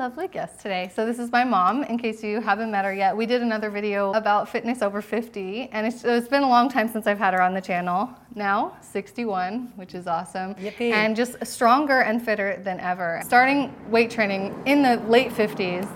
lovely guest today. So this is my mom, in case you haven't met her yet. We did another video about fitness over 50, and it's, it's been a long time since I've had her on the channel. Now, 61, which is awesome. Yippee. And just stronger and fitter than ever. Starting weight training in the late 50s,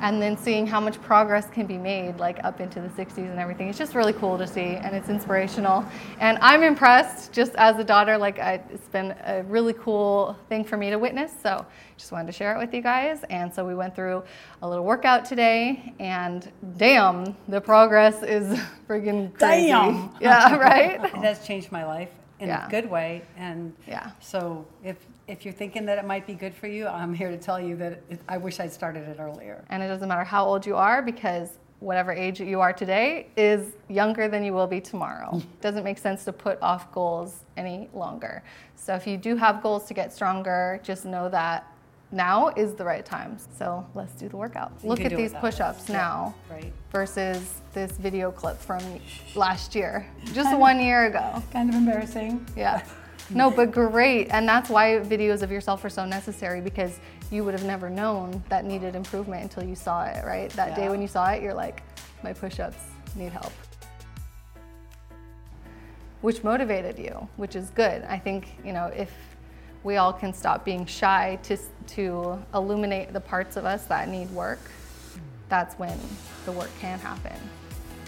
and then seeing how much progress can be made like up into the 60s and everything it's just really cool to see and it's inspirational and i'm impressed just as a daughter like I, it's been a really cool thing for me to witness so just wanted to share it with you guys and so we went through a little workout today and damn the progress is friggin' crazy Damn. yeah right It has changed my life in Yeah. a good way. And Yeah. so if, if you're thinking that it might be good for you, I'm here to tell you that it, I wish I'd started it earlier. And it doesn't matter how old you are because whatever age you are today is younger than you will be tomorrow. doesn't make sense to put off goals any longer. So if you do have goals to get stronger, just know that now is the right time. So let's do the workout. You Look at these push ups Yeah, now Right. versus this video clip from last year, just one year ago. Kind of embarrassing. Yeah. No, but great. And that's why videos of yourself are so necessary because you would have never known that needed improvement until you saw it, right? That day when you saw it, you're like, my push ups need help. Which motivated you, which is good. I think, you know, if we all can stop being shy to, to illuminate the parts of us that need work, that's when the work can happen.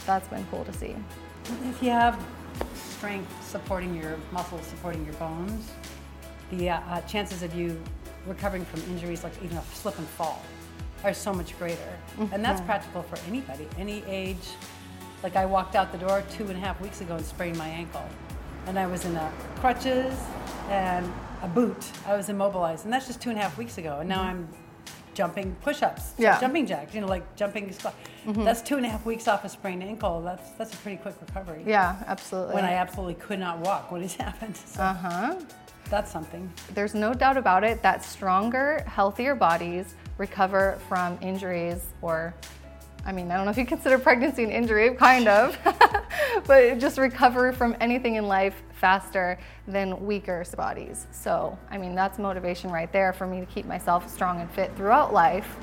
That's been cool to see. If you have strength supporting your muscles, supporting your bones, the uh, uh, chances of you recovering from injuries like even a slip and fall are so much greater. And that's practical for anybody, any age. Like I walked out the door two and a half weeks ago and sprained my ankle. And I was in a crutches and a boot. I was immobilized. And that's just two and a half weeks ago. And now I'm jumping push-ups, Yeah. jumping jacks, you know, like jumping squat. That's two and a half weeks off a sprained ankle. That's that's a pretty quick recovery. Yeah, absolutely. When I absolutely could not walk when it happened. So uh huh. that's something. There's no doubt about it that stronger, healthier bodies recover from injuries or I mean, I don't know if you consider pregnancy an injury, kind of, but just recover from anything in life faster than weaker bodies. So, I mean, that's motivation right there for me to keep myself strong and fit throughout life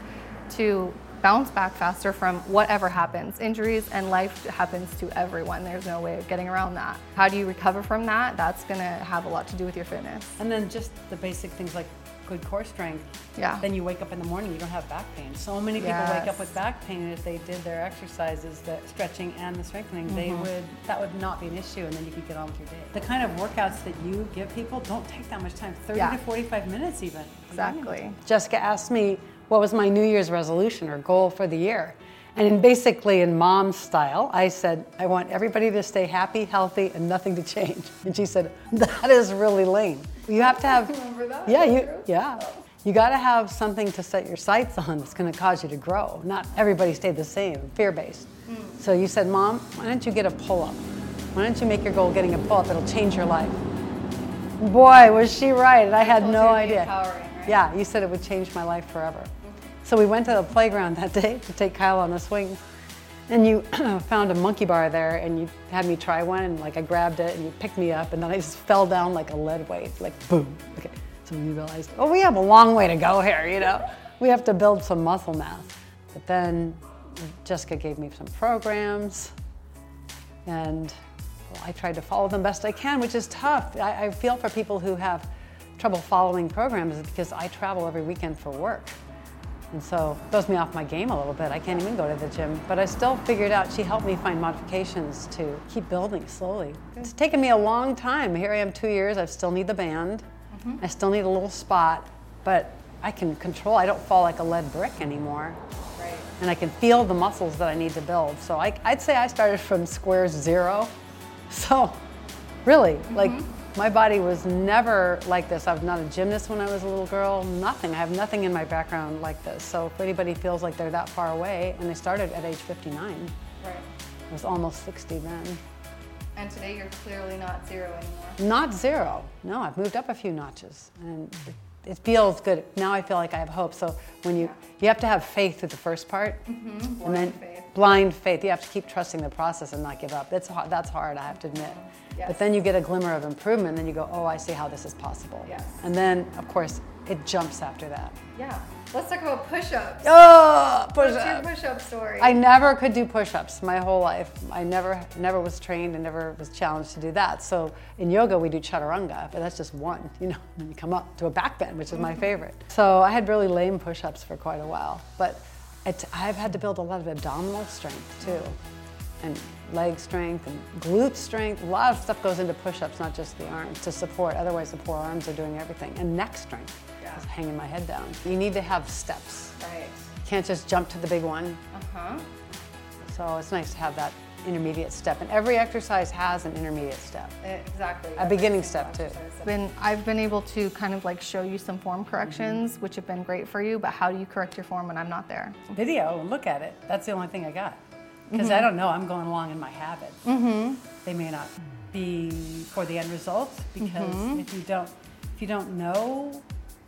to bounce back faster from whatever happens. Injuries and life happens to everyone. There's no way of getting around that. How do you recover from that? That's going to have a lot to do with your fitness. And then just the basic things like good core strength. Yeah. Then you wake up in the morning, you don't have back pain. So many people wake up with back pain, and if they did their exercises, the stretching and the strengthening, they Mm-hmm. would that would not be an issue, and then you could get on with your day. The kind of workouts that you give people don't take that much time, 30 Yeah. to 45 minutes even. Exactly. Jessica asked me what was my New Year's resolution or goal for the year. And in basically in mom style, I said, I want everybody to stay happy, healthy, and nothing to change. And she said, that is really lame. You have to have, Remember that? yeah, you, yeah. You got to have something to set your sights on that's going to cause you to grow. Not everybody stayed the same, fear-based. Hmm. So you said, Mom, why don't you get a pull-up? Why don't you make your goal getting a pull-up? It'll change your life. Boy, was she right. I had told no idea. right? Yeah, you said it would change my life forever. So we went to the playground that day to take Kyle on the swings. And you found a monkey bar there and you had me try one and like I grabbed it and you picked me up and then I just fell down like a lead weight, like boom. Okay. So we realized, oh, we have a long way to go here, you know? We have to build some muscle mass. But then Jessica gave me some programs and well, I tried to follow them best I can, which is tough. I, I feel for people who have trouble following programs because I travel every weekend for work. And so it throws me off my game a little bit. I can't even go to the gym. But I still figured out, she helped me find modifications to keep building slowly. It's taken me a long time. Here I am two years, I still need the band. Mm-hmm. I still need a little spot, but I can control, I don't fall like a lead brick anymore. Right. And I can feel the muscles that I need to build. So I, I'd say I started from square zero. So really, like mm-hmm. My body was never like this. I was not a gymnast when I was a little girl, nothing. I have nothing in my background like this. So if anybody feels like they're that far away, and they started at age 59, Right. I was almost 60 then. And today you're clearly not zero anymore. Not zero. No, I've moved up a few notches, and it, feels good. Now I feel like I have hope. So when you you have to have faith through the first part, mm-hmm. and then faith. blind faith. You have to keep trusting the process and not give up. That's hard, that's hard. I have to admit. Yes. But then you get a glimmer of improvement, and then you go, oh, I see how this is possible. Yes. And then, of course, it jumps after that. Yeah. Let's talk about push-ups. Ah, oh, push What's your up. push-up story? I never could do push-ups my whole life. I never, never was trained and never was challenged to do that. So in yoga we do chaturanga, but that's just one, you know. And you come up to a back bend, which is my mm-hmm. favorite. So I had really lame push-ups for quite a while, but it, I've had to build a lot of abdominal strength too, and leg strength and glute strength. A lot of stuff goes into push-ups, not just the arms, to support. Otherwise, the poor arms are doing everything. And neck strength, Yeah. just hanging my head down. You need to have steps. Right. You can't just jump to the big one. Uh-huh. So it's nice to have that intermediate step. And every exercise has an intermediate step. Exactly. A beginning step, too. Been, I've been able to kind of like show you some form corrections, which have been great for you, but how do you correct your form when I'm not there? Video look at it. That's the only thing I got. Because Mm-hmm. I don't know, I'm going along in my habits. They may not be for the end result because Mm-hmm. if you don't if you don't know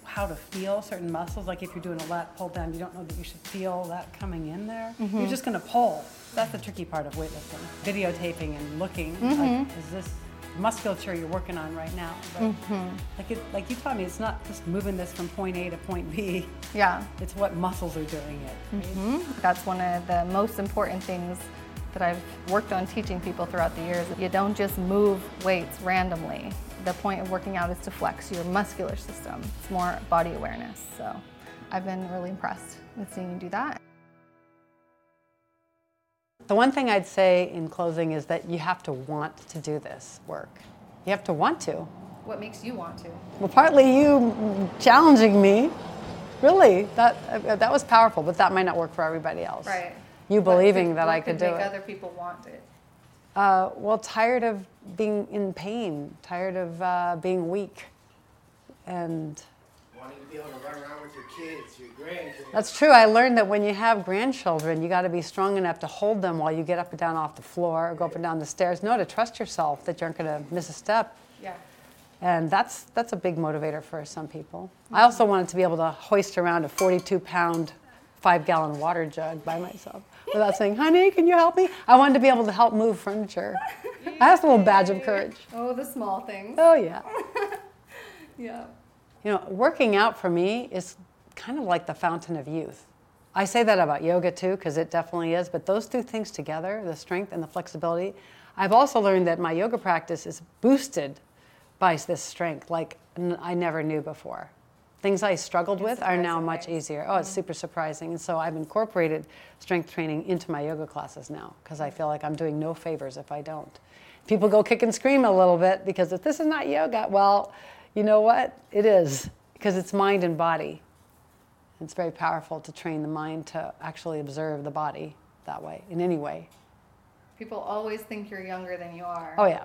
how to feel certain muscles, like if you're doing a lat pull down, you don't know that you should feel that coming in there. Mm-hmm. You're just gonna pull. That's the tricky part of weightlifting. Videotaping and looking Mm-hmm. like is this musculature you're working on right now? But Mm-hmm. like it, like you taught me, it's not just moving this from point A to point B. Yeah. It's what muscles are doing it. right? Mhm. That's one of the most important things that I've worked on teaching people throughout the years. You don't just move weights randomly. The point of working out is to flex your muscular system. It's more body awareness. So I've been really impressed with seeing you do that. The one thing I'd say in closing is that you have to want to do this work. You have to want to. What makes you want to? Well, partly you challenging me. Really, that uh, that was powerful, but that might not work for everybody else. Right. You What believing could- that I could do make it. other people want it. Uh, well, tired of being in pain, tired of uh, being weak, and Wanting to be able to run around with your kids, your grandkids. That's true. I learned that when you have grandchildren, you got to be strong enough to hold them while you get up and down off the floor or go up and down the stairs. No, to trust yourself that you aren't going to miss a step. Yeah. And that's that's a big motivator for some people. I also wanted to be able to hoist around a 42 pound, five gallon water jug by myself without saying, honey, can you help me? I wanted to be able to help move furniture. That's a little badge of courage. Oh, the small things. Oh, yeah. Yeah. You know, working out for me is kind of like the fountain of youth. I say that about yoga too, because it definitely is, but those two things together, the strength and the flexibility, I've also learned that my yoga practice is boosted by this strength like n- I never knew before. Things I struggled with are now much easier. Oh, it's mm-hmm. super surprising. And so I've incorporated strength training into my yoga classes now because I mm-hmm. feel like I'm doing no favors if I don't. People go kick and scream a little bit because if this is not yoga, well, you know what? It is because it's mind and body. It's very powerful to train the mind to actually observe the body that way, in any way. People always think you're younger than you are. Oh, yeah.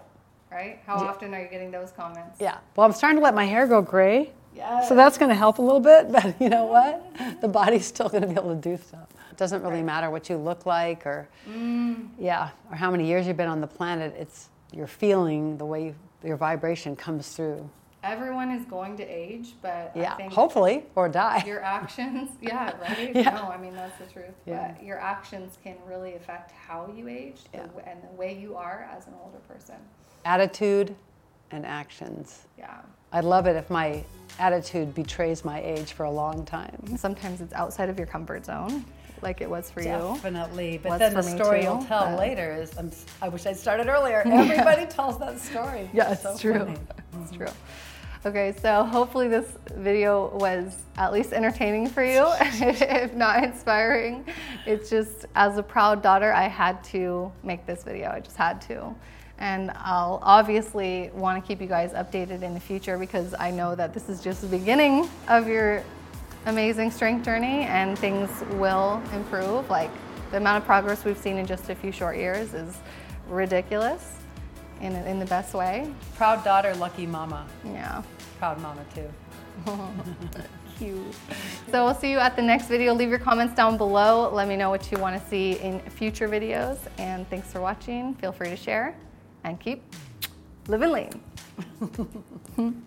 Right? How often are you getting those comments? Yeah. Well, I'm starting to let my hair go gray. Yes. So that's going to help a little bit, but you know what? The body's still going to be able to do stuff. It doesn't really matter what you look like or, mm. yeah, or how many years you've been on the planet. It's your feeling, the way you, your vibration comes through. Everyone is going to age, but Yeah, I think hopefully, or die. your actions, yeah, right? Yeah. No, I mean, that's the truth. Yeah. But your actions can really affect how you age Yeah. w- and the way you are as an older person. Attitude and actions. Yeah. I'd love it if my attitude betrays my age for a long time. Sometimes it's outside of your comfort zone, like it was for you. Definitely. But Was then the story too, you'll tell but- later is I'm, s- I wish I'd started earlier. Everybody tells that story. Yeah, it's So true. funny. It's mm-hmm. true. Okay, so hopefully this video was at least entertaining for you, if not inspiring. It's just, as a proud daughter, I had to make this video. I just had to. And I'll obviously want to keep you guys updated in the future because I know that this is just the beginning of your amazing strength journey and things will improve. Like the amount of progress we've seen in just a few short years is ridiculous in, in the best way. Proud daughter, lucky mama. Yeah. Proud mama too. Cute. So we'll see you at the next video. Leave your comments down below. Let me know what you want to see in future videos. And thanks for watching. Feel free to share and keep living lean.